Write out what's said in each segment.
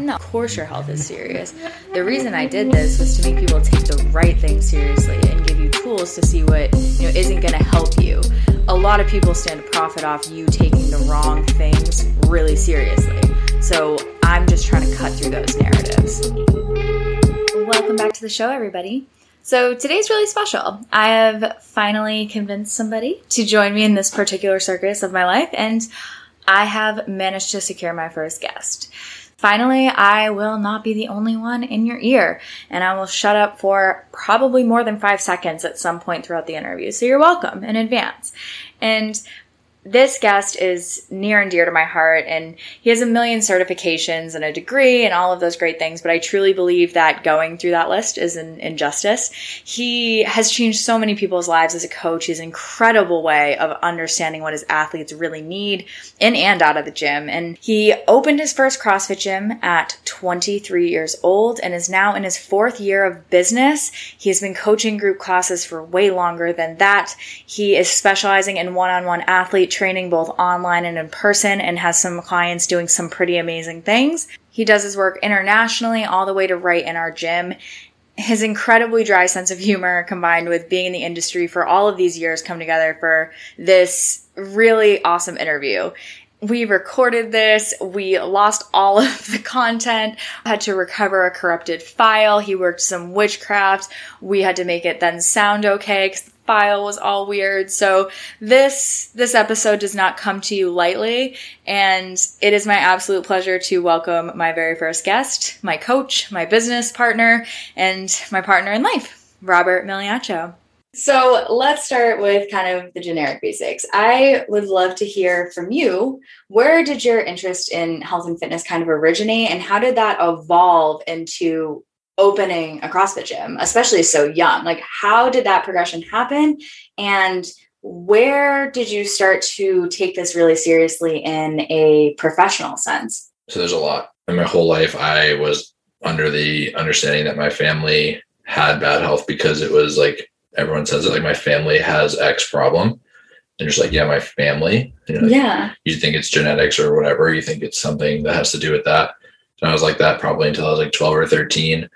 No, of course your health is serious. The reason I did this was to make people take the right thing seriously and give you tools to see what you know isn't going to help you. A lot of people stand to profit off you taking the wrong things really seriously. So I'm just trying to cut through those narratives. Welcome back to the show, everybody. So today's really special. I have finally convinced somebody to join me in this particular circus of my life, and I have managed to secure my first guest. Finally, I will not be the only one in your ear, and I will shut up for probably more than five seconds at some point throughout the interview. So you're welcome in advance. And this guest is near and dear to my heart and he has a million certifications and a degree and all of those great things but i truly believe that going through that list is an injustice. He has changed so many people's lives as a coach. An incredible way of understanding what his athletes really need in and out of the gym and he opened his first crossfit gym at 23 years old and is now in his fourth year of business. He has been coaching group classes for way longer than that. He is specializing in one-on-one athlete training both online and in person and has some clients doing some pretty amazing things. He does his work internationally all the way to right in our gym. His incredibly dry sense of humor combined with being in the industry for all of these years come together for this really awesome interview we recorded this. We lost all of the content, had to recover a corrupted file. He worked some witchcraft. We had to make it then sound okay because file was all weird. So this, this episode does not come to you lightly. And it is my absolute pleasure to welcome my very first guest, my coach, my business partner, and my partner in life, Robert Migliaccio. So let's start with kind of the generic basics. I would love to hear from you. Where did your interest in health and fitness kind of originate, and how did that evolve into opening a CrossFit gym, especially so young? Like, how did that progression happen? And where did you start to take this really seriously in a professional sense? So there's a lot. In my whole life, I was under the understanding that my family had bad health because it was like everyone says it like my family has X problem. And just like, yeah, my family. You know, yeah. You think it's genetics or whatever. You think it's something that has to do with that. And I was like that probably until I was like 12 or 13.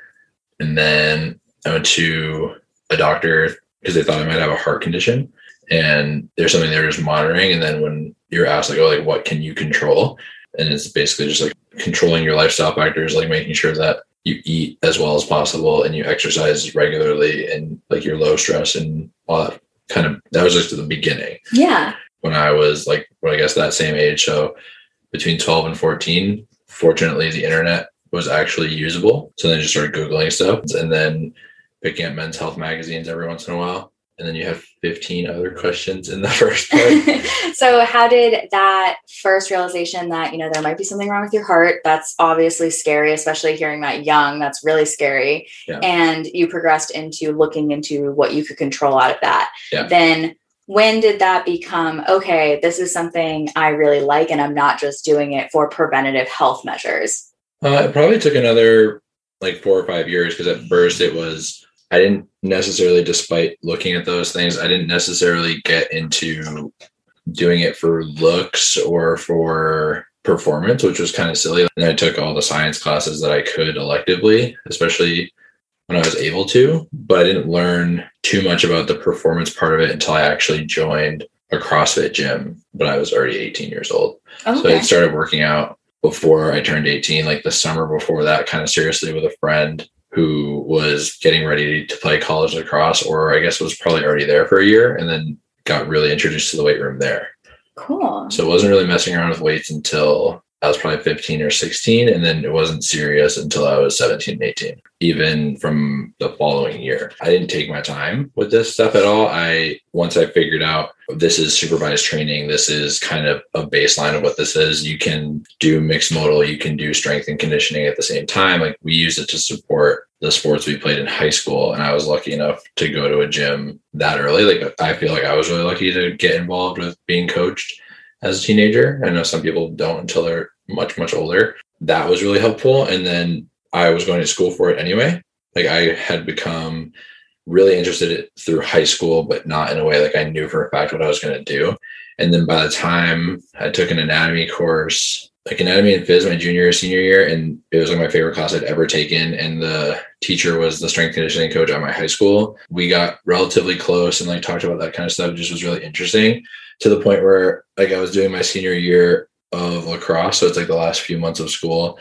And then I went to a doctor because they thought I might have a heart condition. And there's something they're just monitoring. And then when you're asked, like, oh, like, what can you control? And it's basically just like controlling your lifestyle factors, like making sure that you eat as well as possible and you exercise regularly and like you're low stress and all that kind of that was just the beginning. Yeah. When I was like, well, I guess that same age. So between 12 and 14, fortunately, the internet was actually usable. So then I just started Googling stuff and then picking up men's health magazines every once in a while and then you have 15 other questions in the first part. so how did that first realization that, you know, there might be something wrong with your heart, that's obviously scary, especially hearing that young, that's really scary. Yeah. And you progressed into looking into what you could control out of that. Yeah. Then when did that become okay, this is something I really like and I'm not just doing it for preventative health measures? Uh, it probably took another like 4 or 5 years because at first it was I didn't necessarily, despite looking at those things, I didn't necessarily get into doing it for looks or for performance, which was kind of silly. And I took all the science classes that I could electively, especially when I was able to, but I didn't learn too much about the performance part of it until I actually joined a CrossFit gym, but I was already 18 years old. Okay. So I started working out before I turned 18, like the summer before that, kind of seriously with a friend who was getting ready to play college lacrosse, or I guess was probably already there for a year, and then got really introduced to the weight room there. Cool. So it wasn't really messing around with weights until I was probably 15 or 16. And then it wasn't serious until I was 17 18, even from the following year. I didn't take my time with this stuff at all. I, once I figured out this is supervised training, this is kind of a baseline of what this is. You can do mixed modal, you can do strength and conditioning at the same time. Like we use it to support the sports we played in high school. And I was lucky enough to go to a gym that early. Like I feel like I was really lucky to get involved with being coached as a teenager. I know some people don't until they're much, much older. That was really helpful. And then I was going to school for it anyway. Like I had become really interested through high school, but not in a way like I knew for a fact what I was going to do. And then by the time I took an anatomy course, like anatomy and phys my junior or senior year, and it was like my favorite class I'd ever taken. And the teacher was the strength conditioning coach at my high school. We got relatively close and like talked about that kind of stuff. It just was really interesting to the point where like I was doing my senior year of lacrosse, so it's like the last few months of school,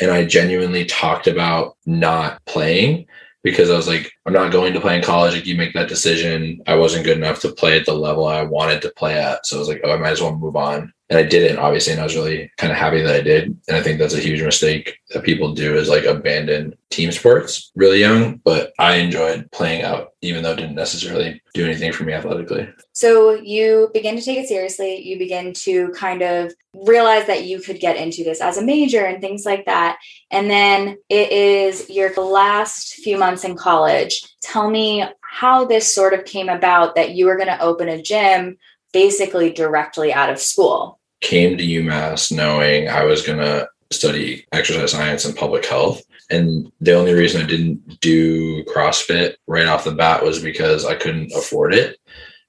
and I genuinely talked about not playing because I was like, I'm not going to play in college. Like you make that decision. I wasn't good enough to play at the level I wanted to play at. So I was like, oh, I might as well move on. And I didn't, obviously, and I was really kind of happy that I did. And I think that's a huge mistake that people do is like abandon team sports really young. But I enjoyed playing out, even though it didn't necessarily do anything for me athletically. So you begin to take it seriously. You begin to kind of realize that you could get into this as a major and things like that. And then it is your last few months in college. Tell me how this sort of came about that you were going to open a gym basically directly out of school. Came to UMass knowing I was going to study exercise science and public health. And the only reason I didn't do CrossFit right off the bat was because I couldn't afford it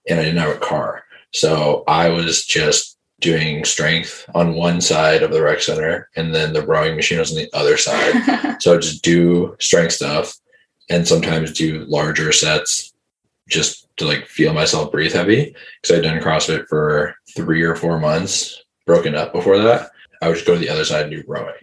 and I didn't have a car. So I was just doing strength on one side of the rec center and then the rowing machine was on the other side. so I just do strength stuff and sometimes do larger sets just to like feel myself breathe heavy because I'd done CrossFit for three or four months, broken up before that. I would just go to the other side and do rowing.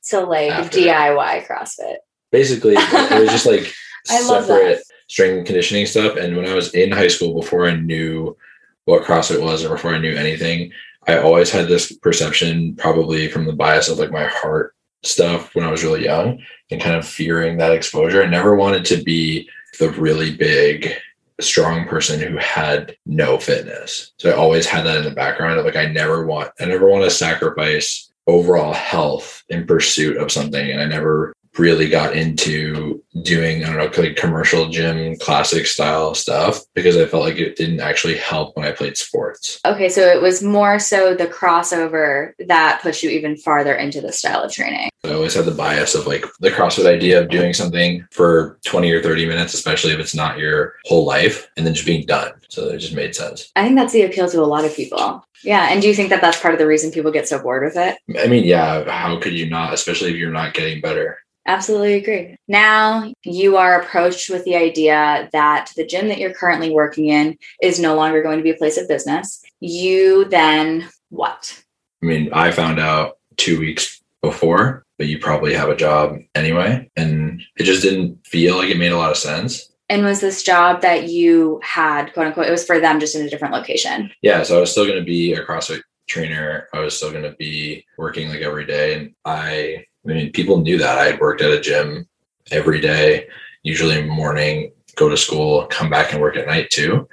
So like DIY CrossFit. Basically, it was just like separate strength and conditioning stuff. And when I was in high school, before I knew what CrossFit was or before I knew anything, I always had this perception, probably from the bias of like my heart stuff when I was really young and kind of fearing that exposure. I never wanted to be the really big, strong person who had no fitness. So I always had that in the background of like, I never want, I never want to sacrifice overall health in pursuit of something. And I never really got into doing, I don't know, like commercial gym, classic style stuff because I felt like it didn't actually help when I played sports. Okay, so it was more so the crossover that pushed you even farther into the style of training. I always had the bias of like the CrossFit idea of doing something for 20 or 30 minutes, especially if it's not your whole life, and then just being done. So it just made sense. I think that's the appeal to a lot of people. Yeah, and do you think that that's part of the reason people get so bored with it? I mean, yeah, how could you not, especially if you're not getting better? Absolutely agree. Now you are approached with the idea that the gym that you're currently working in is no longer going to be a place of business. You then what? I mean, I found out two weeks before, but you probably have a job anyway. And it just didn't feel like it made a lot of sense. And was this job that you had, quote unquote, it was for them just in a different location? Yeah. So I was still going to be a CrossFit trainer. I was still going to be working like every day. And I, I mean, people knew that I had worked at a gym every day, usually morning, go to school, come back and work at night too.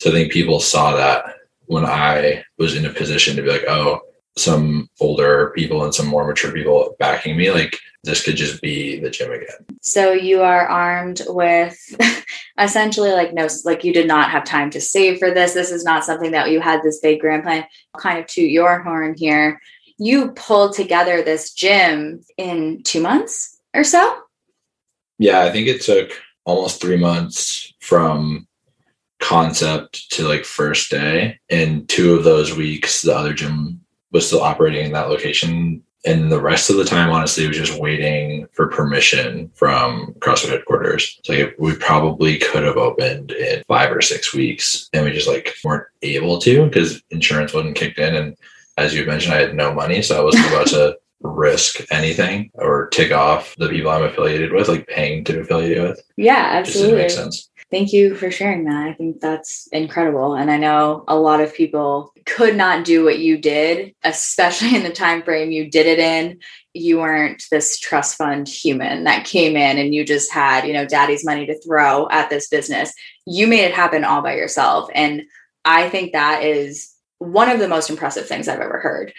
So I think people saw that when I was in a position to be like, oh, some older people and some more mature people backing me, like this could just be the gym again. So you are armed with essentially like no, like you did not have time to save for this. This is not something that you had this big grand plan. Kind of to your horn here. You pulled together this gym in two months or so. Yeah, I think it took almost three months from concept to like first day. And two of those weeks, the other gym was still operating in that location. And the rest of the time, honestly, was just waiting for permission from CrossFit headquarters. So like, we probably could have opened in five or six weeks, and we just like weren't able to because insurance wasn't kicked in. And as you mentioned, I had no money, so I wasn't about to risk anything or tick off the people I'm affiliated with, like paying to affiliate with. Yeah, It just didn't absolutely. make sense. Thank you for sharing that. I think that's incredible. And I know a lot of people could not do what you did, especially in the time frame you did it in. You weren't this trust fund human that came in and you just had, you know, daddy's money to throw at this business. You made it happen all by yourself. And I think that is one of the most impressive things I've ever heard.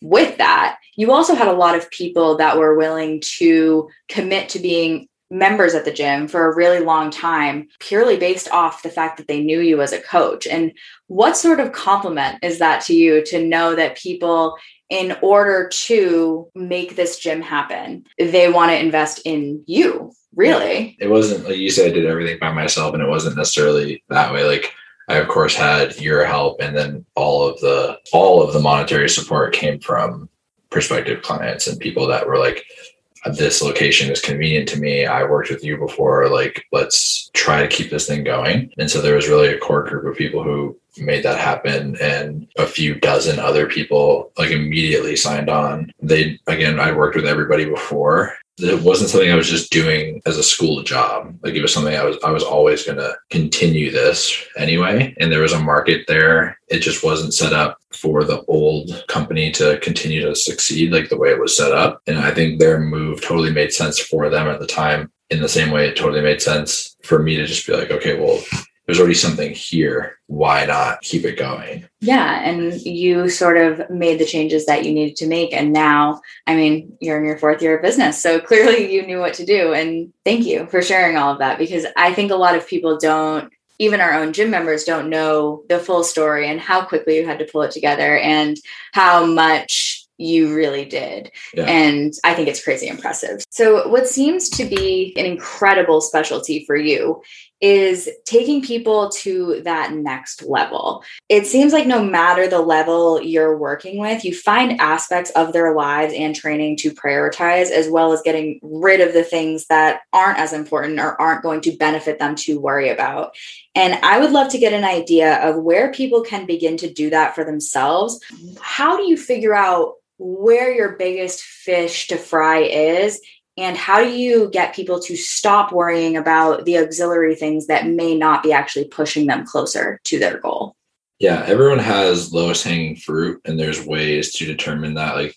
With that, you also had a lot of people that were willing to commit to being members at the gym for a really long time purely based off the fact that they knew you as a coach. And what sort of compliment is that to you to know that people in order to make this gym happen they want to invest in you really? It wasn't like you said i did everything by myself and it wasn't necessarily that way. Like i of course had your help and then all of the all of the monetary support came from prospective clients and people that were like, this location is convenient to me. I worked with you before. Like, let's try to keep this thing going. And so there was really a core group of people who made that happen and a few dozen other people like immediately signed on. They, again, I worked with everybody before it wasn't something I was just doing as a school job. Like it was something I was I was always going to continue this anyway. And there was a market there. It just wasn't set up for the old company to continue to succeed like the way it was set up. And I think their move totally made sense for them at the time. In the same way, it totally made sense for me to just be like, okay, well, there's already something here. Why not keep it going? Yeah. And you sort of made the changes that you needed to make. And now, I mean, you're in your fourth year of business. So clearly you knew what to do. And thank you for sharing all of that because I think a lot of people don't. Even our own gym members don't know the full story and how quickly you had to pull it together and how much you really did. Yeah. And I think it's crazy impressive. So, what seems to be an incredible specialty for you is taking people to that next level. It seems like no matter the level you're working with, you find aspects of their lives and training to prioritize, as well as getting rid of the things that aren't as important or aren't going to benefit them to worry about. And I would love to get an idea of where people can begin to do that for themselves. How do you figure out where your biggest fish to fry is and how do you get people to stop worrying about the auxiliary things that may not be actually pushing them closer to their goal? Yeah everyone has lowest hanging fruit and there's ways to determine that like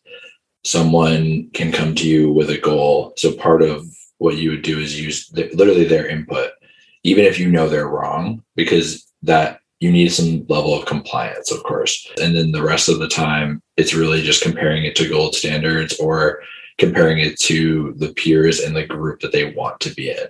someone can come to you with a goal. So part of what you would do is use literally their input even if you know they're wrong because that you need some level of compliance of course. And then the rest of the time it's really just comparing it to gold standards or comparing it to the peers and the group that they want to be in.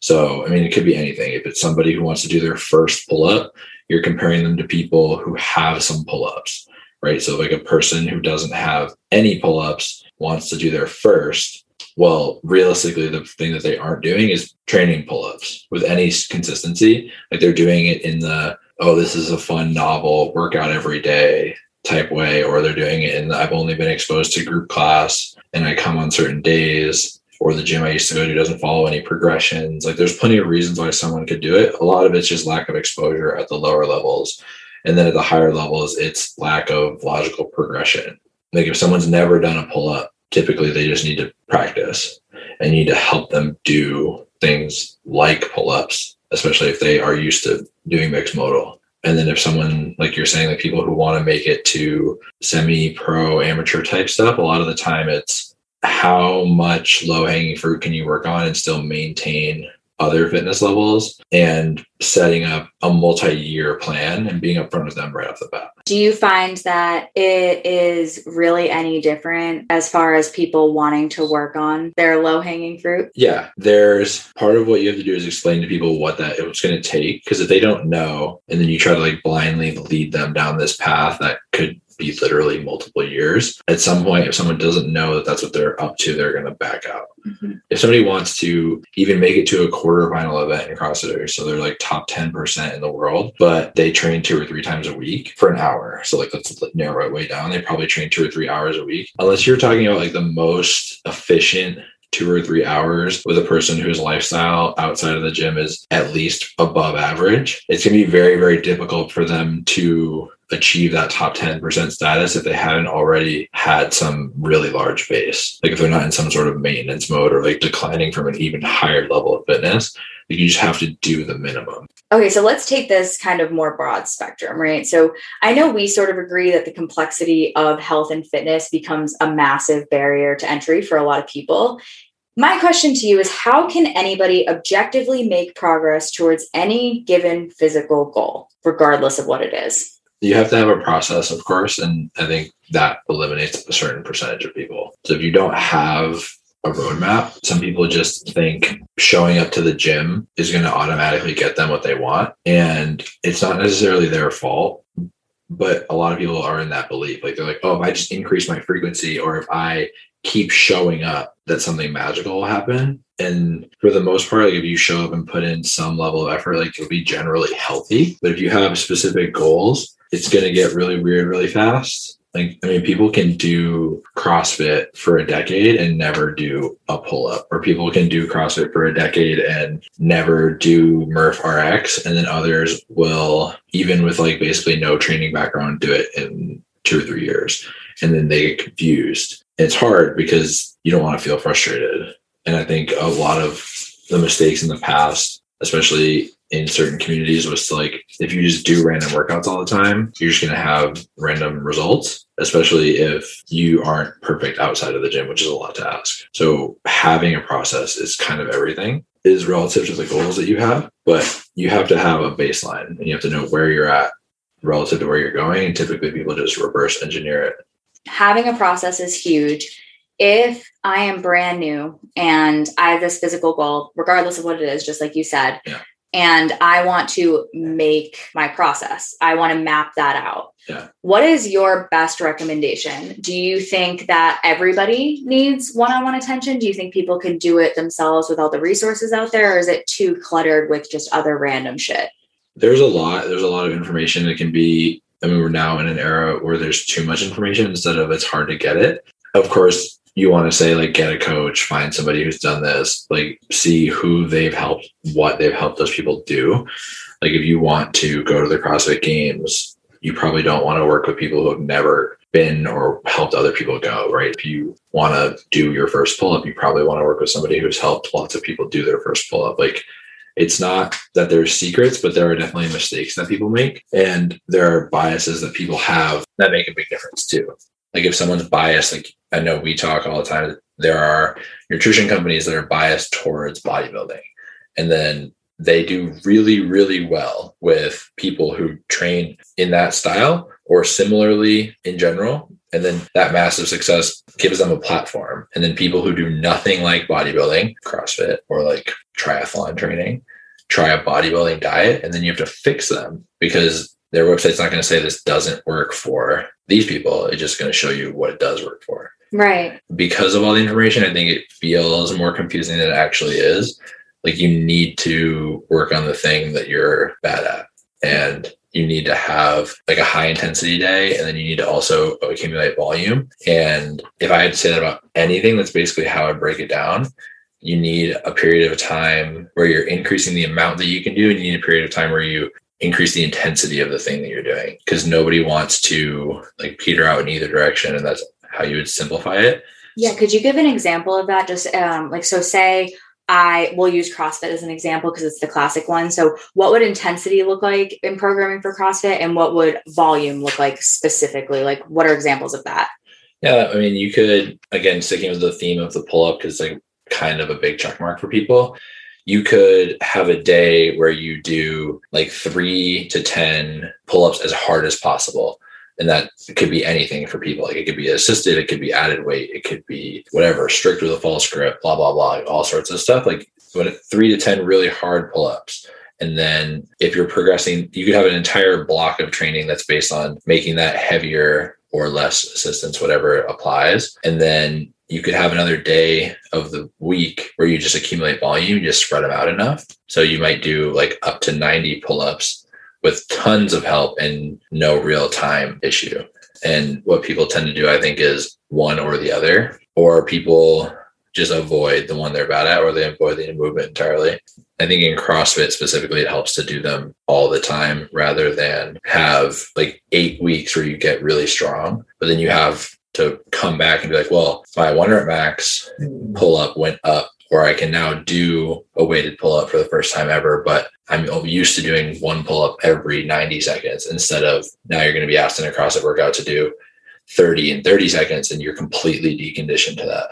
So, I mean, it could be anything. If it's somebody who wants to do their first pull up, you're comparing them to people who have some pull ups, right? So, like a person who doesn't have any pull ups wants to do their first. Well, realistically, the thing that they aren't doing is training pull ups with any consistency. Like they're doing it in the, oh, this is a fun, novel workout every day type way, or they're doing it and I've only been exposed to group class and I come on certain days, or the gym I used to go to doesn't follow any progressions. Like there's plenty of reasons why someone could do it. A lot of it's just lack of exposure at the lower levels. And then at the higher levels, it's lack of logical progression. Like if someone's never done a pull up, typically they just need to practice and need to help them do things like pull ups, especially if they are used to doing mixed modal. And then if someone, like you're saying, like people who want to make it to semi pro amateur type stuff, a lot of the time it's how much low hanging fruit can you work on and still maintain other fitness levels and setting up a multi-year plan and being upfront with them right off the bat. Do you find that it is really any different as far as people wanting to work on their low-hanging fruit? Yeah, there's part of what you have to do is explain to people what that it's going to take because if they don't know and then you try to like blindly lead them down this path that could be literally multiple years. At some point, if someone doesn't know that that's what they're up to, they're going to back out. Mm-hmm. If somebody wants to even make it to a quarterfinal event in CrossFit, so they're like top 10% in the world, but they train two or three times a week for an hour. So, like, let's narrow it way down. They probably train two or three hours a week. Unless you're talking about like the most efficient two or three hours with a person whose lifestyle outside of the gym is at least above average, it's going to be very, very difficult for them to achieve that top 10% status if they haven't already had some really large base. Like if they're not in some sort of maintenance mode or like declining from an even higher level of fitness, like you just have to do the minimum. Okay, so let's take this kind of more broad spectrum, right? So I know we sort of agree that the complexity of health and fitness becomes a massive barrier to entry for a lot of people. My question to you is how can anybody objectively make progress towards any given physical goal, regardless of what it is? You have to have a process, of course, and I think that eliminates a certain percentage of people. So if you don't have a roadmap, some people just think showing up to the gym is going to automatically get them what they want, and it's not necessarily their fault. But a lot of people are in that belief. Like they're like, oh, if I just increase my frequency or if I keep showing up, that something magical will happen. And for the most part, like if you show up and put in some level of effort, like you'll be generally healthy. But if you have specific goals, it's going to get really weird really fast. Like, I mean, people can do CrossFit for a decade and never do a pull up, or people can do CrossFit for a decade and never do Murph RX. And then others will, even with like basically no training background, do it in two or three years. And then they get confused. It's hard because you don't want to feel frustrated. And I think a lot of the mistakes in the past, especially in certain communities was like if you just do random workouts all the time you're just going to have random results especially if you aren't perfect outside of the gym which is a lot to ask. So having a process is kind of everything is relative to the goals that you have but you have to have a baseline and you have to know where you're at relative to where you're going and typically people just reverse engineer it. Having a process is huge. If I am brand new and I have this physical goal, regardless of what it is, just like you said, yeah and I want to make my process. I want to map that out. Yeah. What is your best recommendation? Do you think that everybody needs one on one attention? Do you think people can do it themselves with all the resources out there? Or is it too cluttered with just other random shit? There's a lot. There's a lot of information that can be. I mean, we're now in an era where there's too much information instead of it's hard to get it. Of course, you want to say like get a coach find somebody who's done this like see who they've helped what they've helped those people do. Like if you want to go to the crossfit games you probably don't want to work with people who have never been or helped other people go right? If you want to do your first pull-up you probably want to work with somebody who's helped lots of people do their first pull-up. Like it's not that there's secrets, but there are definitely mistakes that people make. And there are biases that people have that make a big difference too. Like if someone's biased, like I know we talk all the time, there are nutrition companies that are biased towards bodybuilding. And then they do really, really well with people who train in that style or similarly in general. And then that massive success gives them a platform. And then people who do nothing like bodybuilding, CrossFit, or like triathlon training, try a bodybuilding diet, and then you have to fix them because their website's not going to say this doesn't work for these people. It's just going to show you what it does work for. Right. Because of all the information, I think it feels more confusing than it actually is. Like you need to work on the thing that you're bad at. And you need to have like a high intensity day and then you need to also accumulate volume. And if I had to say that about anything, that's basically how I break it down. You need a period of time where you're increasing the amount that you can do, and you need a period of time where you increase the intensity of the thing that you're doing because nobody wants to like peter out in either direction and that's how you would simplify it? Yeah could you give an example of that? Just um, like so say i will use crossfit as an example because it's the classic one. So what would intensity look like in programming for crossfit and what would volume look like specifically? Like what are examples of that? Yeah i mean you could again sticking with the theme of the pull-up because like kind of a big check mark for people you could have a day where you do like three to 10 pull ups as hard as possible. And that could be anything for people. Like it could be assisted, it could be added weight, it could be whatever, strict with a false grip, blah, blah, blah, all sorts of stuff. Like three to 10 really hard pull ups. And then if you're progressing, you could have an entire block of training that's based on making that heavier or less assistance, whatever applies. And then you could have another day of the week where you just accumulate volume, you just spread them out enough. So you might do like up to 90 pull ups with tons of help and no real time issue. And what people tend to do, I think, is one or the other, or people just avoid the one they're bad at, or they avoid the movement entirely. I think in CrossFit specifically, it helps to do them all the time rather than have like eight weeks where you get really strong, but then you have to come back and be like, well, my one rep max hmm. pull up went up, or I can now do a weighted pull up for the first time ever, but I'm used to doing one pull up every 90 seconds instead of now you're going to be asked in a CrossFit workout to do 30 in 30 seconds and you're completely deconditioned to that.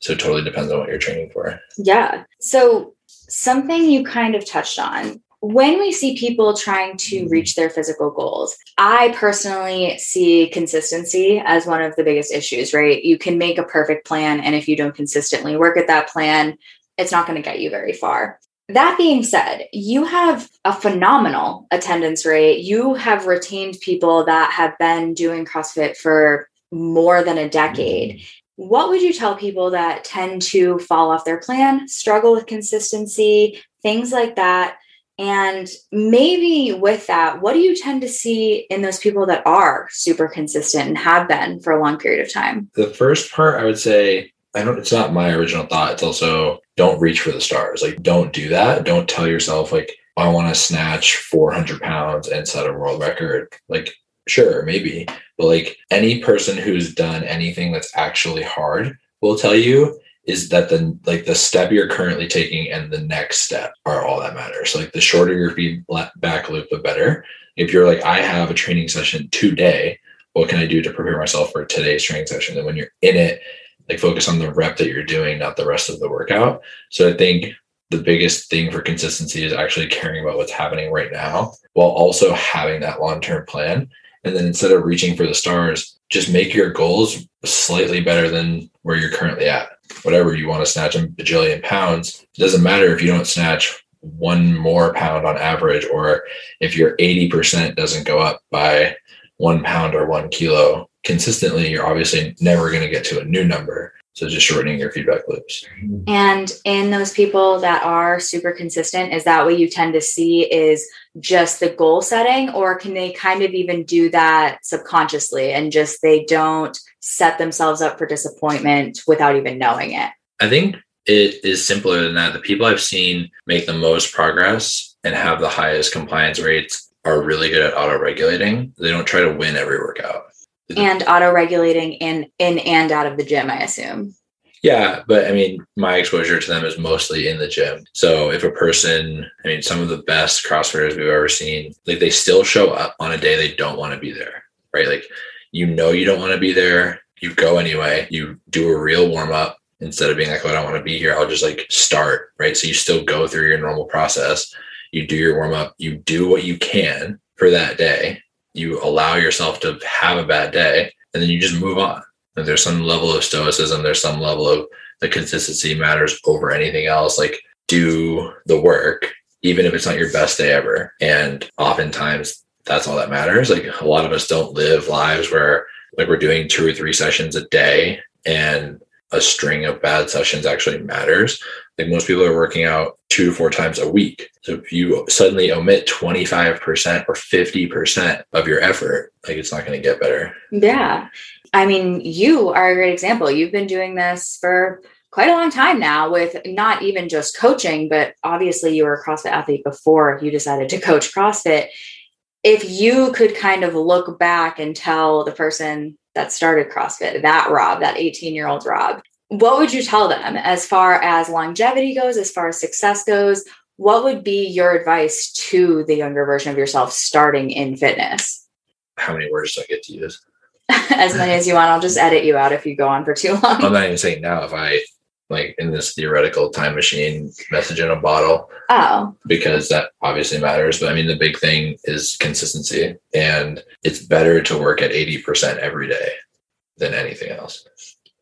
So it totally depends on what you're training for. Yeah. So something you kind of touched on when we see people trying to reach their physical goals, I personally see consistency as one of the biggest issues, right? You can make a perfect plan, and if you don't consistently work at that plan, it's not going to get you very far. That being said, you have a phenomenal attendance rate. You have retained people that have been doing CrossFit for more than a decade. What would you tell people that tend to fall off their plan, struggle with consistency, things like that? And maybe with that, what do you tend to see in those people that are super consistent and have been for a long period of time? The first part, I would say, I don't, it's not my original thought. It's also don't reach for the stars. Like, don't do that. Don't tell yourself, like, I want to snatch 400 pounds and set a world record. Like, sure, maybe, but like any person who's done anything that's actually hard will tell you is that the like the step you're currently taking and the next step are all that matters. Like the shorter your feedback loop, the better. If you're like, I have a training session today, what can I do to prepare myself for today's training session? And when you're in it, like focus on the rep that you're doing, not the rest of the workout. So I think the biggest thing for consistency is actually caring about what's happening right now while also having that long-term plan. And then instead of reaching for the stars, just make your goals slightly better than where you're currently at whatever you want to snatch a bajillion pounds. It doesn't matter if you don't snatch one more pound on average, or if your 80% doesn't go up by one pound or one kilo consistently, you're obviously never going to get to a new number. So just shortening your feedback loops. And in those people that are super consistent, is that what you tend to see is just the goal setting, or can they kind of even do that subconsciously and just they don't set themselves up for disappointment without even knowing it? I think it is simpler than that. The people I've seen make the most progress and have the highest compliance rates are really good at auto regulating. They don't try to win every workout and auto regulating in in and out of the gym i assume yeah but i mean my exposure to them is mostly in the gym. So if a person i mean some of the best crossfitters we've ever seen like they still show up on a day they don't want to be there right? Like you know you don't want to be there you go anyway you do a real warm up instead of being like oh, i don't want to be here i'll just like start right? So you still go through your normal process you do your warm up you do what you can for that day you allow yourself to have a bad day and then you just move on. And there's some level of stoicism, there's some level of the consistency matters over anything else. Like do the work, even if it's not your best day ever. And oftentimes that's all that matters. Like a lot of us don't live lives where like we're doing two or three sessions a day and a string of bad sessions actually matters. Like most people are working out two to four times a week. So if you suddenly omit 25% or 50% of your effort, like it's not going to get better. Yeah. I mean, you are a great example. You've been doing this for quite a long time now with not even just coaching, but obviously you were a CrossFit athlete before you decided to coach CrossFit. If you could kind of look back and tell the person that started CrossFit, that Rob, that 18 year old Rob, what would you tell them as far as longevity goes, as far as success goes? What would be your advice to the younger version of yourself starting in fitness? How many words do I get to use? as many as you want. I'll just edit you out if you go on for too long. I'm not even saying now if I like in this theoretical time machine message in a bottle. Oh. Because that obviously matters. But I mean, the big thing is consistency. And it's better to work at 80% every day than anything else.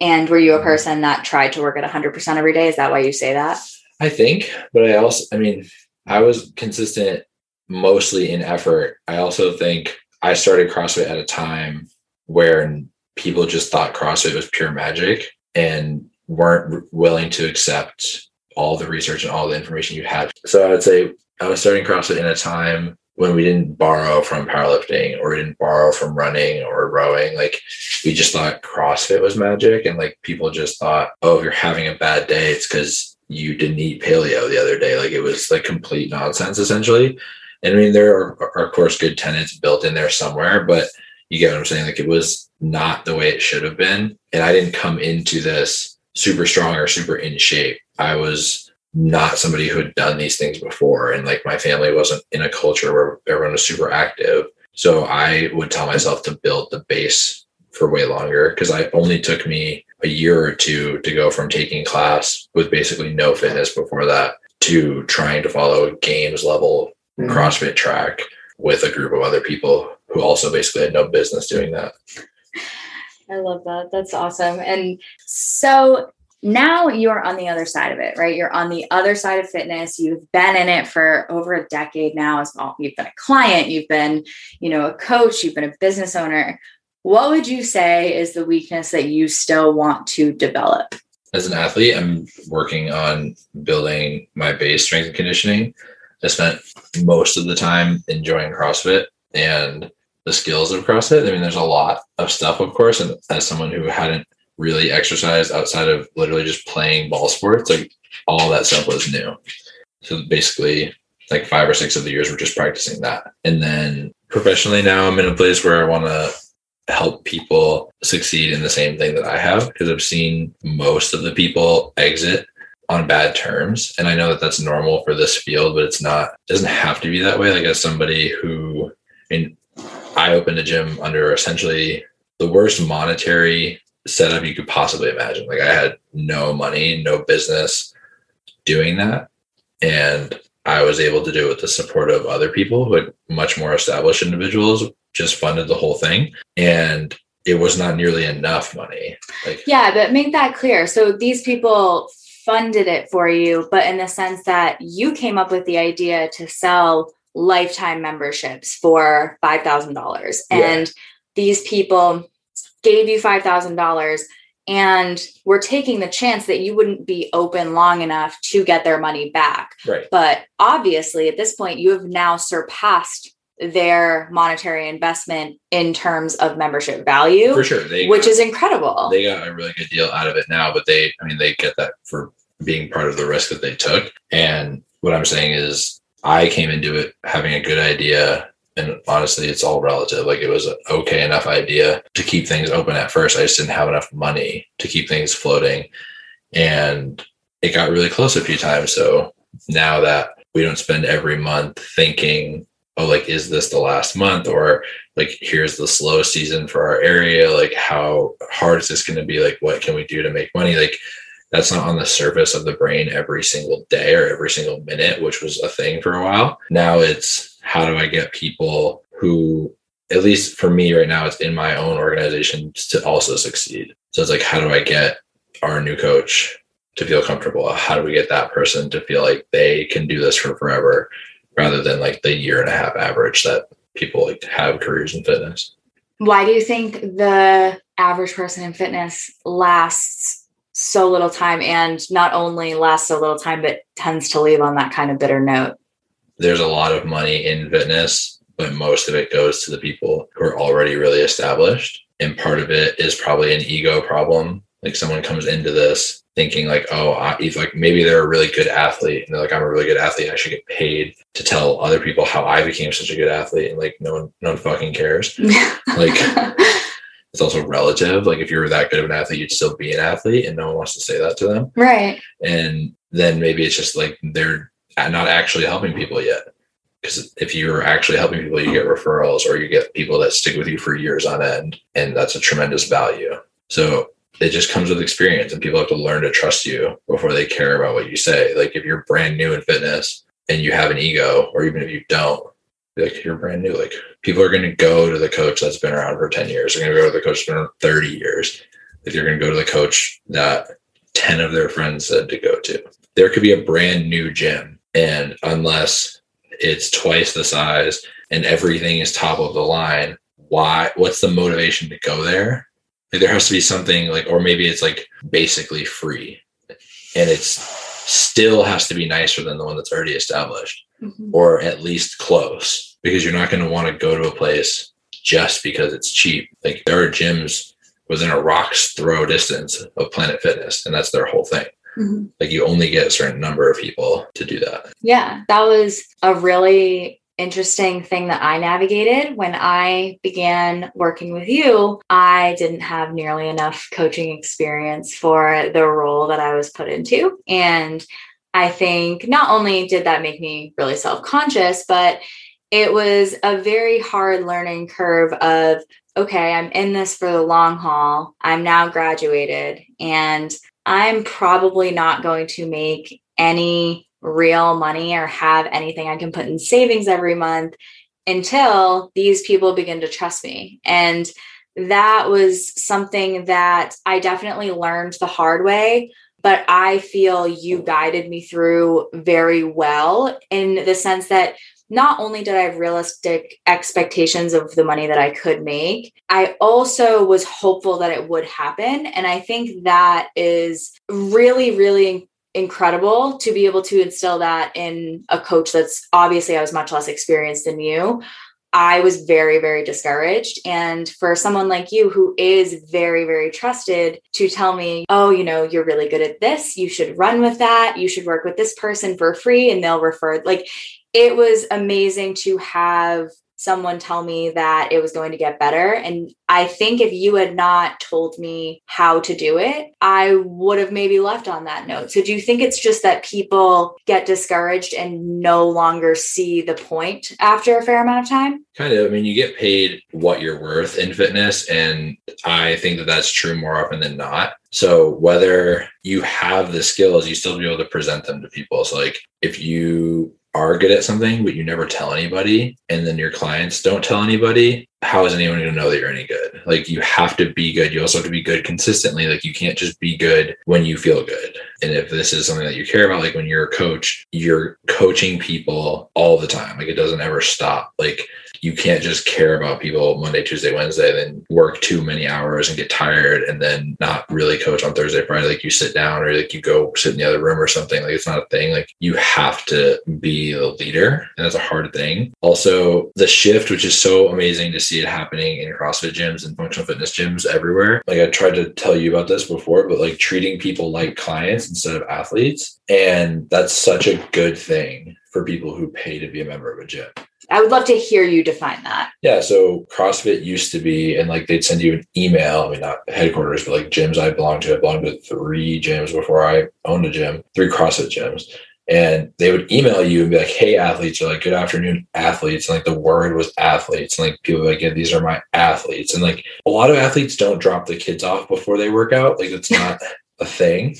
And were you a person that tried to work at 100% every day? Is that why you say that? I think, but I also, I mean, I was consistent mostly in effort. I also think I started CrossFit at a time where people just thought CrossFit was pure magic and weren't willing to accept all the research and all the information you had. So I would say I was starting CrossFit in a time when we didn't borrow from powerlifting or we didn't borrow from running or rowing. Like we just thought CrossFit was magic. And like people just thought, oh, if you're having a bad day, it's because you didn't eat paleo the other day. Like it was like complete nonsense essentially. And I mean, there are, are of course good tenets built in there somewhere, but you get what I'm saying? Like it was not the way it should have been. And I didn't come into this super strong or super in shape. I was not somebody who had done these things before. And like my family wasn't in a culture where everyone was super active. So I would tell myself to build the base for way longer because I only took me a year or two to go from taking class with basically no fitness before that to trying to follow a games level mm-hmm. CrossFit track with a group of other people who also basically had no business doing that. I love that. That's awesome. And so now you're on the other side of it, right? You're on the other side of fitness. You've been in it for over a decade now as well. You've been a client, you've been, you know, a coach, you've been a business owner. What would you say is the weakness that you still want to develop? As an athlete, I'm working on building my base strength and conditioning I spent most of the time enjoying CrossFit and the skills of CrossFit. I mean, there's a lot of stuff, of course, and as someone who hadn't really exercised outside of literally just playing ball sports, like all that stuff was new. So basically, like five or six of the years, we're just practicing that. And then professionally, now I'm in a place where I want to help people succeed in the same thing that I have because I've seen most of the people exit on bad terms. And I know that that's normal for this field, but it's not, it doesn't have to be that way. Like, as somebody who, I mean, I opened a gym under essentially the worst monetary setup you could possibly imagine. Like, I had no money, no business doing that. And I was able to do it with the support of other people who had much more established individuals, just funded the whole thing. And it was not nearly enough money. Like, yeah, but make that clear. So these people funded it for you, but in the sense that you came up with the idea to sell lifetime memberships for $5,000. And these people gave you $5,000 and we're taking the chance that you wouldn't be open long enough to get their money back. Right. But obviously, at this point, you have now surpassed their monetary investment in terms of membership value. For sure. They which got, is incredible. They got a really good deal out of it now, but they, I mean, they get that for being part of the risk that they took. And what I'm saying is, I came into it having a good idea and honestly it's all relative. Like it was an okay enough idea to keep things open at first. I just didn't have enough money to keep things floating and it got really close a few times. So now that we don't spend every month thinking oh like is this the last month? Or like here's the slow season for our area. Like how hard is this going to be? Like what can we do to make money? Like that's not on the surface of the brain every single day or every single minute which was a thing for a while now it's how do I get people who, at least for me right now, it's in my own organization to also succeed. So it's like, how do I get our new coach to feel comfortable? How do we get that person to feel like they can do this for forever rather than like the year and a half average that people like have careers in fitness? Why do you think the average person in fitness lasts so little time and not only lasts so little time, but tends to leave on that kind of bitter note? there's a lot of money in fitness, but most of it goes to the people who are already really established. And part of it is probably an ego problem. Like someone comes into this thinking like, oh, I, like maybe they're a really good athlete, and they're like, I'm a really good athlete. I should get paid to tell other people how I became such a good athlete, and like no one, no one fucking cares. like it's also relative. Like if you were that good of an athlete, you'd still be an athlete, and no one wants to say that to them. Right. And then maybe it's just like they're not actually helping people yet. Because if you're actually helping people, you get referrals or you get people that stick with you for years on end. And that's a tremendous value. So it just comes with experience and people have to learn to trust you before they care about what you say. Like if you're brand new in fitness and you have an ego, or even if you don't, like you're brand new. Like people are going to go to the coach that's been around for 10 years. They're going to go to the coach that's been around 30 years. If you're going to go to the coach that 10 of their friends said to go to, there could be a brand new gym and unless it's twice the size and everything is top of the line, why? What's the motivation to go there? Like there has to be something like, or maybe it's like basically free and it's still has to be nicer than the one that's already established mm-hmm. or at least close because you're not going to want to go to a place just because it's cheap. Like there are gyms within a rock's throw distance of Planet Fitness, and that's their whole thing. Mm-hmm. Like you only get a certain number of people to do that. Yeah, that was a really interesting thing that I navigated when I began working with you. I didn't have nearly enough coaching experience for the role that I was put into. And I think not only did that make me really self conscious, but it was a very hard learning curve of okay, I'm in this for the long haul. I'm now graduated and I'm probably not going to make any real money or have anything I can put in savings every month until these people begin to trust me. And that was something that I definitely learned the hard way. But I feel you guided me through very well in the sense that not only did I have realistic expectations of the money that I could make, I also was hopeful that it would happen. And I think that is really, really incredible to be able to instill that in a coach that's obviously I was much less experienced than you. I was very, very discouraged. And for someone like you who is very, very trusted to tell me, oh, you know, you're really good at this, you should run with that, you should work with this person for free, and they'll refer, like, it was amazing to have someone tell me that it was going to get better. And I think if you had not told me how to do it, I would have maybe left on that note. So do you think it's just that people get discouraged and no longer see the point after a fair amount of time? Kind of. I mean, you get paid what you're worth in fitness. And I think that that's true more often than not. So whether you have the skills, you still be able to present them to people. So like if you are good at something, but you never tell anybody, and then your clients don't tell anybody, how is anyone going to know that you're any good? Like, you have to be good. You also have to be good consistently. Like, you can't just be good when you feel good. And if this is something that you care about, like when you're a coach, you're coaching people all the time. Like, it doesn't ever stop. Like, you can't just care about people Monday, Tuesday, Wednesday, then work too many hours and get tired and then not really coach on Thursday, Friday. Like you sit down or like you go sit in the other room or something. Like it's not a thing. Like you have to be the leader. And that's a hard thing. Also, the shift, which is so amazing to see it happening in CrossFit gyms and functional fitness gyms everywhere. Like I tried to tell you about this before, but like treating people like clients instead of athletes. And that's such a good thing for people who pay to be a member of a gym. I would love to hear you define that. Yeah. So CrossFit used to be, and like they'd send you an email. I mean, not headquarters, but like gyms I belonged to. I belonged to three gyms before I owned a gym, three CrossFit gyms. And they would email you and be like, hey, athletes, or like, good afternoon, athletes. And like the word was athletes. And like people like, yeah, these are my athletes. And like a lot of athletes don't drop the kids off before they work out. Like it's not a thing,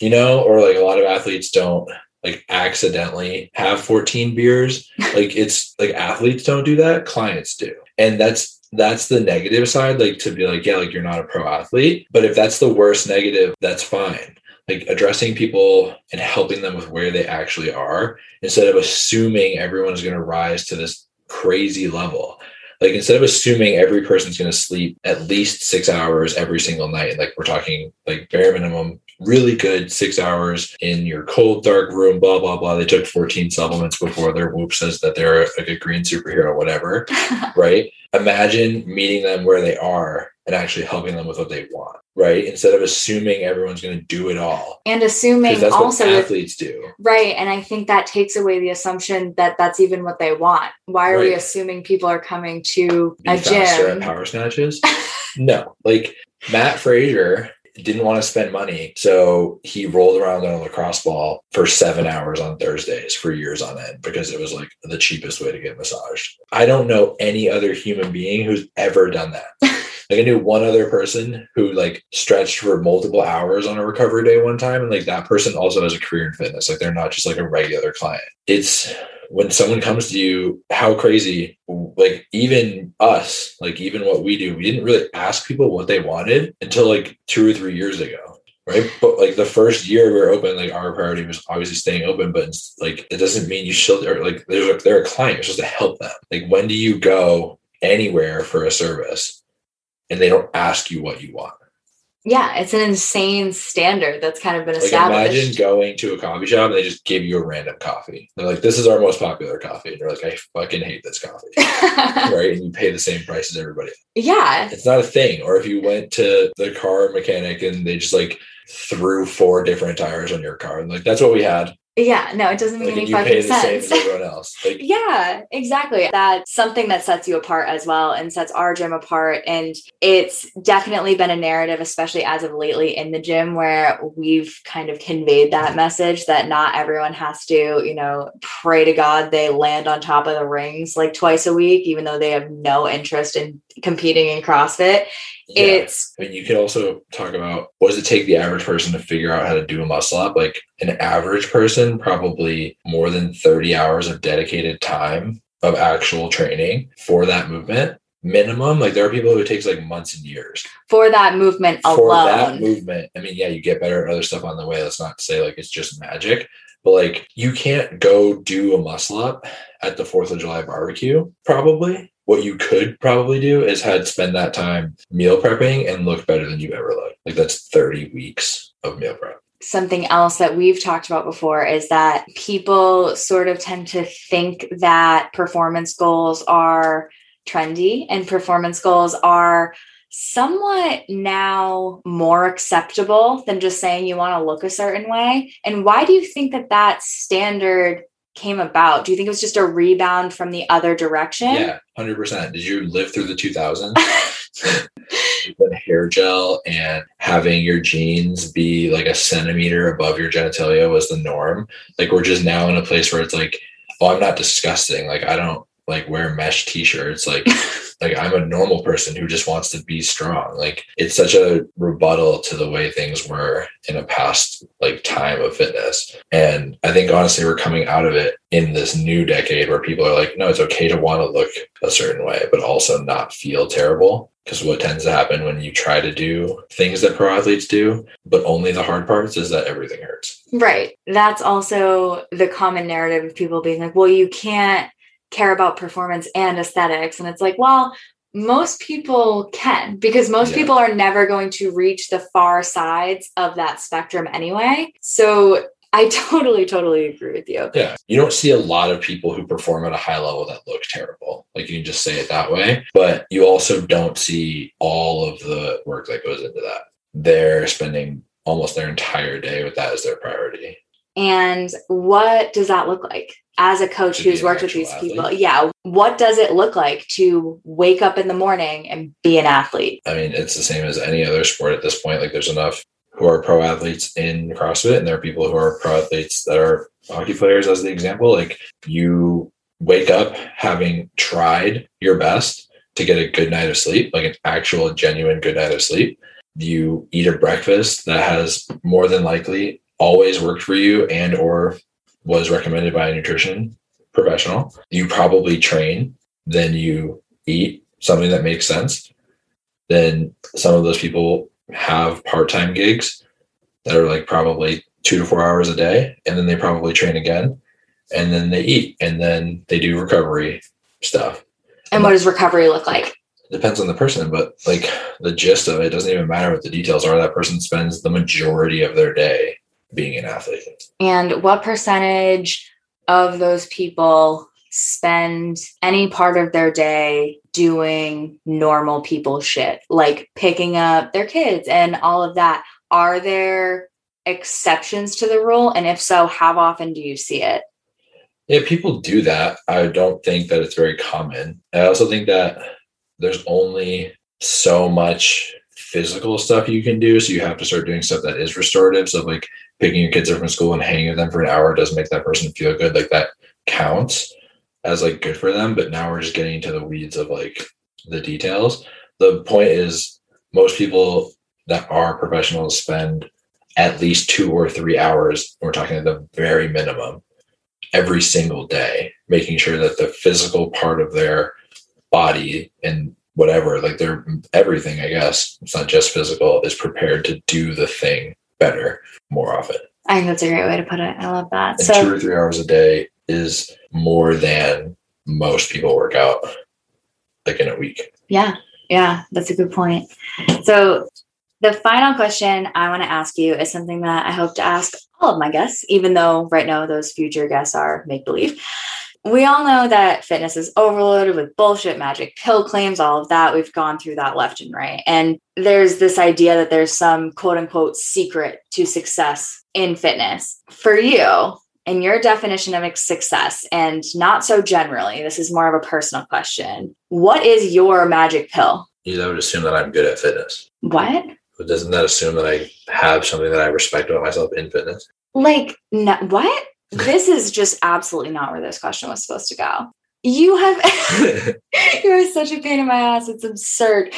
you know, or like a lot of athletes don't like accidentally have 14 beers. like it's like athletes don't do that, clients do. And that's that's the negative side, like to be like, yeah, like you're not a pro athlete. But if that's the worst negative, that's fine. Like addressing people and helping them with where they actually are instead of assuming everyone's going to rise to this crazy level like instead of assuming every person's going to sleep at least six hours every single night like we're talking like bare minimum really good six hours in your cold dark room blah blah blah. They took 14 supplements before their whoop says that they're like a green superhero whatever right? Imagine meeting them where they are and actually helping them with what they want right? Instead of assuming everyone's going to do it all. And assuming that's also what athletes do. Right and i think that takes away the assumption that that's even what they want. Why are right. we assuming people are coming to Be a gym? power snatches? No like Matt fraser didn't want to spend money. So he rolled around on a lacrosse ball for seven hours on Thursdays for years on end because it was like the cheapest way to get massaged. I don't know any other human being who's ever done that. Like I knew one other person who like stretched for multiple hours on a recovery day one time. And like that person also has a career in fitness. Like they're not just like a regular client. It's when someone comes to you, how crazy, like even us, like even what we do, we didn't really ask people what they wanted until like two or three years ago. Right. But like the first year we were open, like our priority was obviously staying open, but like it doesn't mean you should, or like they're, they're a client, you're supposed to help them. Like when do you go anywhere for a service and they don't ask you what you want? yeah, it's an insane standard that's kind of been established. imagine going to a coffee shop and they just give you a random coffee. They're like, "This is our most popular coffee," and you're like, "I fucking hate this coffee," right? And you pay the same price as everybody. Yeah, it's not a thing. Or if you went to the car mechanic and they just like threw four different tires on your car, and like that's what we had. Yeah, no, it doesn't make like, any fucking sense. everyone else. Like, yeah, exactly. That's something that sets you apart as well and sets our gym apart. And it's definitely been a narrative, especially as of lately in the gym, where we've kind of conveyed that message that not everyone has to, you know, pray to God they land on top of the rings like twice a week, even though they have no interest in competing in CrossFit. Yeah. It's I mean you could also talk about what does it take the average person to figure out how to do a muscle up? Like an average person, probably more than 30 hours of dedicated time of actual training for that movement minimum like there are people who it takes like months and years for that movement alone. for that movement i mean yeah you get better at other stuff on the way that's not to say like it's just magic but like you can't go do a muscle up at the fourth of july barbecue probably what you could probably do is had spend that time meal prepping and look better than you ever looked. Like that's 30 weeks of meal prep. something else that we've talked about before is that people sort of tend to think that performance goals are trendy and performance goals are somewhat now more acceptable than just saying you want to look a certain way. And why do you think that that standard came about? Do you think it was just a rebound from the other direction? Yeah, 100%. Did you live through the 2000s? When hair gel and having your jeans be like a centimeter above your genitalia was the norm. Like we're just now in a place where it's like, oh, I'm not disgusting. Like I don't like wear mesh t-shirts. Like like I'm a normal person who just wants to be strong. Like it's such a rebuttal to the way things were in a past like time of fitness. And I think honestly we're coming out of it in this new decade where people are like, no, it's okay to want to look a certain way, but also not feel terrible. Because what tends to happen when you try to do things that pro athletes do, but only the hard parts is that everything hurts. Right. That's also the common narrative of people being like, well, you can't care about performance and aesthetics. And it's like, well, most people can because most Yeah. people are never going to reach the far sides of that spectrum anyway. So I totally, totally agree with you. Yeah. You don't see a lot of people who perform at a high level that look terrible. Like you can just say it that way. But you also don't see all of the work that goes into that. They're spending almost their entire day with that as their priority. And what does that look like as a coach who's worked with these athlete? people? Yeah. What does it look like to wake up in the morning and be an athlete? I mean, it's the same as any other sport at this point. Like there's enough who are pro athletes in CrossFit, and there are people who are pro athletes that are hockey players, as the example. Like you wake up having tried your best to get a good night of sleep, like an actual genuine good night of sleep. You eat a breakfast that has more than likely always worked for you and or was recommended by a nutrition professional. You probably train, then you eat something that makes sense. Then some of those people have part-time gigs that are like probably two to four hours a day and then they probably train again and then they eat and then they do recovery stuff And what does recovery look like? depends on the person but like the gist of it doesn't even matter what the details are that person spends the majority of their day being an athlete And what percentage of those people spend any part of their day doing normal people shit, like picking up their kids and all of that? Are there exceptions to the rule? And if so, how often do you see it? Yeah, people do that. I don't think that it's very common. I also think that there's only so much physical stuff you can do. So you have to start doing stuff that is restorative. So like picking your kids up from school and hanging with them for an hour does make that person feel good. Like that counts as like good for them. But now we're just getting into the weeds of like the details. The point is most people that are professionals spend at least two or three hours. We're talking at the very minimum every single day, making sure that the physical part of their body and whatever, like they're everything, I guess, it's not just physical, is prepared to do the thing better more often. I think that's a great way to put it. I love that. And So two or three hours a day is more than most people work out like in a week. Yeah, yeah, that's a good point. So, the final question I want to ask you is something that I hope to ask all of my guests, even though right now those future guests are make believe. We all know that fitness is overloaded with bullshit, magic pill claims, all of that. We've gone through that left and right. And there's this idea that there's some quote unquote secret to success in fitness. For you, in your definition of success, and not so generally, this is more of a personal question. What is your magic pill? That would assume that I'm good at fitness. What? But doesn't that assume that I have something that I respect about myself in fitness? Like, no, what? This is just absolutely not where this question was supposed to go. You have, you're such a pain in my ass. It's absurd.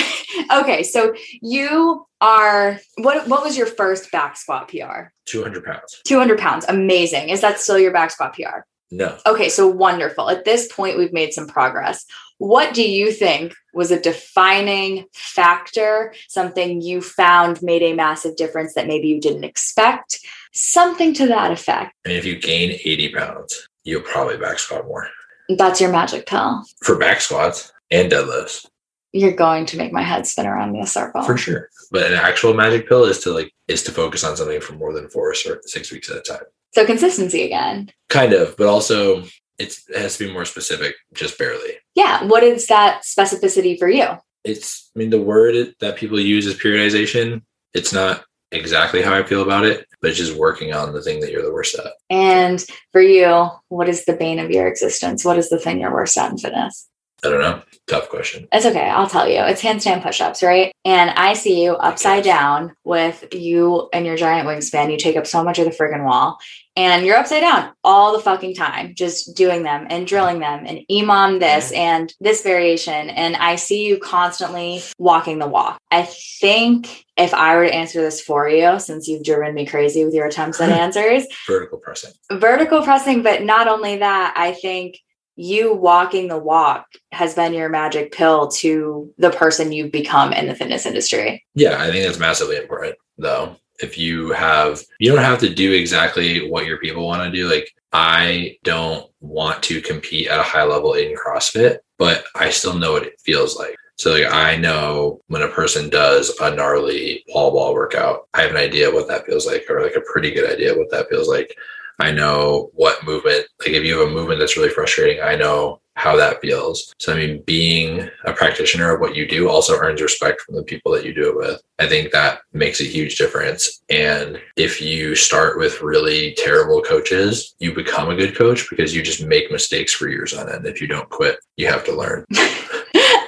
okay, so you are, what, what was your first back squat PR? 200 pounds. 200 pounds. Amazing. Is that still your back squat PR? No. Okay, so wonderful. At this point, we've made some progress. What do you think was a defining factor, something you found made a massive difference that maybe you didn't expect? Something to that effect. I mean, if you gain 80 pounds, you'll probably back squat more. That's your magic pill. For back squats and deadlifts, You're going to make my head spin around in a circle. for sure. But an actual magic pill is to like is to focus on something for more than four or six weeks at a time. So consistency again. Kind of, but also it's, it has to be more specific, just barely. Yeah. What is that specificity for you? It's, I mean, the word that people use is periodization. It's not exactly how I feel about it, but it's just working on the thing that you're the worst at. And for you, what is the bane of your existence? What is the thing you're worst at in fitness? I don't know. Tough question. It's okay. I'll tell you. It's handstand push ups, right? And I see you upside down with you and your giant wingspan. You take up so much of the friggin' wall and you're upside down all the fucking time, just doing them and drilling them and EMOM this and this variation. And I see you constantly walking the walk. I think if I were to answer this for you, since you've driven me crazy with your attempts at answers, vertical pressing. Vertical pressing, but not only that, I think you walking the walk has been your magic pill to the person you've become in the fitness industry. Yeah, I think that's massively important though. If you have, you don't have to do exactly what your people want to do. Like, I don't want to compete at a high level in CrossFit, but I still know what it feels like. So like I know when a person does a gnarly wall ball workout, I have an idea what that feels like, or like a pretty good idea what that feels like. I know what movement, like if you have a movement that's really frustrating, I know how that feels. So, I mean, being a practitioner of what you do also earns respect from the people that you do it with. I think that makes a huge difference. And if you start with really terrible coaches, you become a good coach because you just make mistakes for years on end. If you don't quit, you have to learn.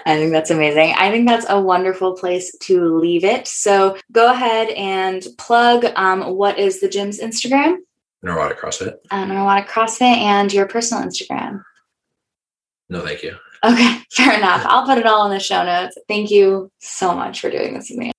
I think that's amazing. I think that's a wonderful place to leave it. So go ahead and plug um, what is the gym's Instagram? Neurotic CrossFit. Uh, Neurotic CrossFit and your personal Instagram. No, thank you. Okay, fair enough. I'll put it all in the show notes. Thank you so much for doing this with me.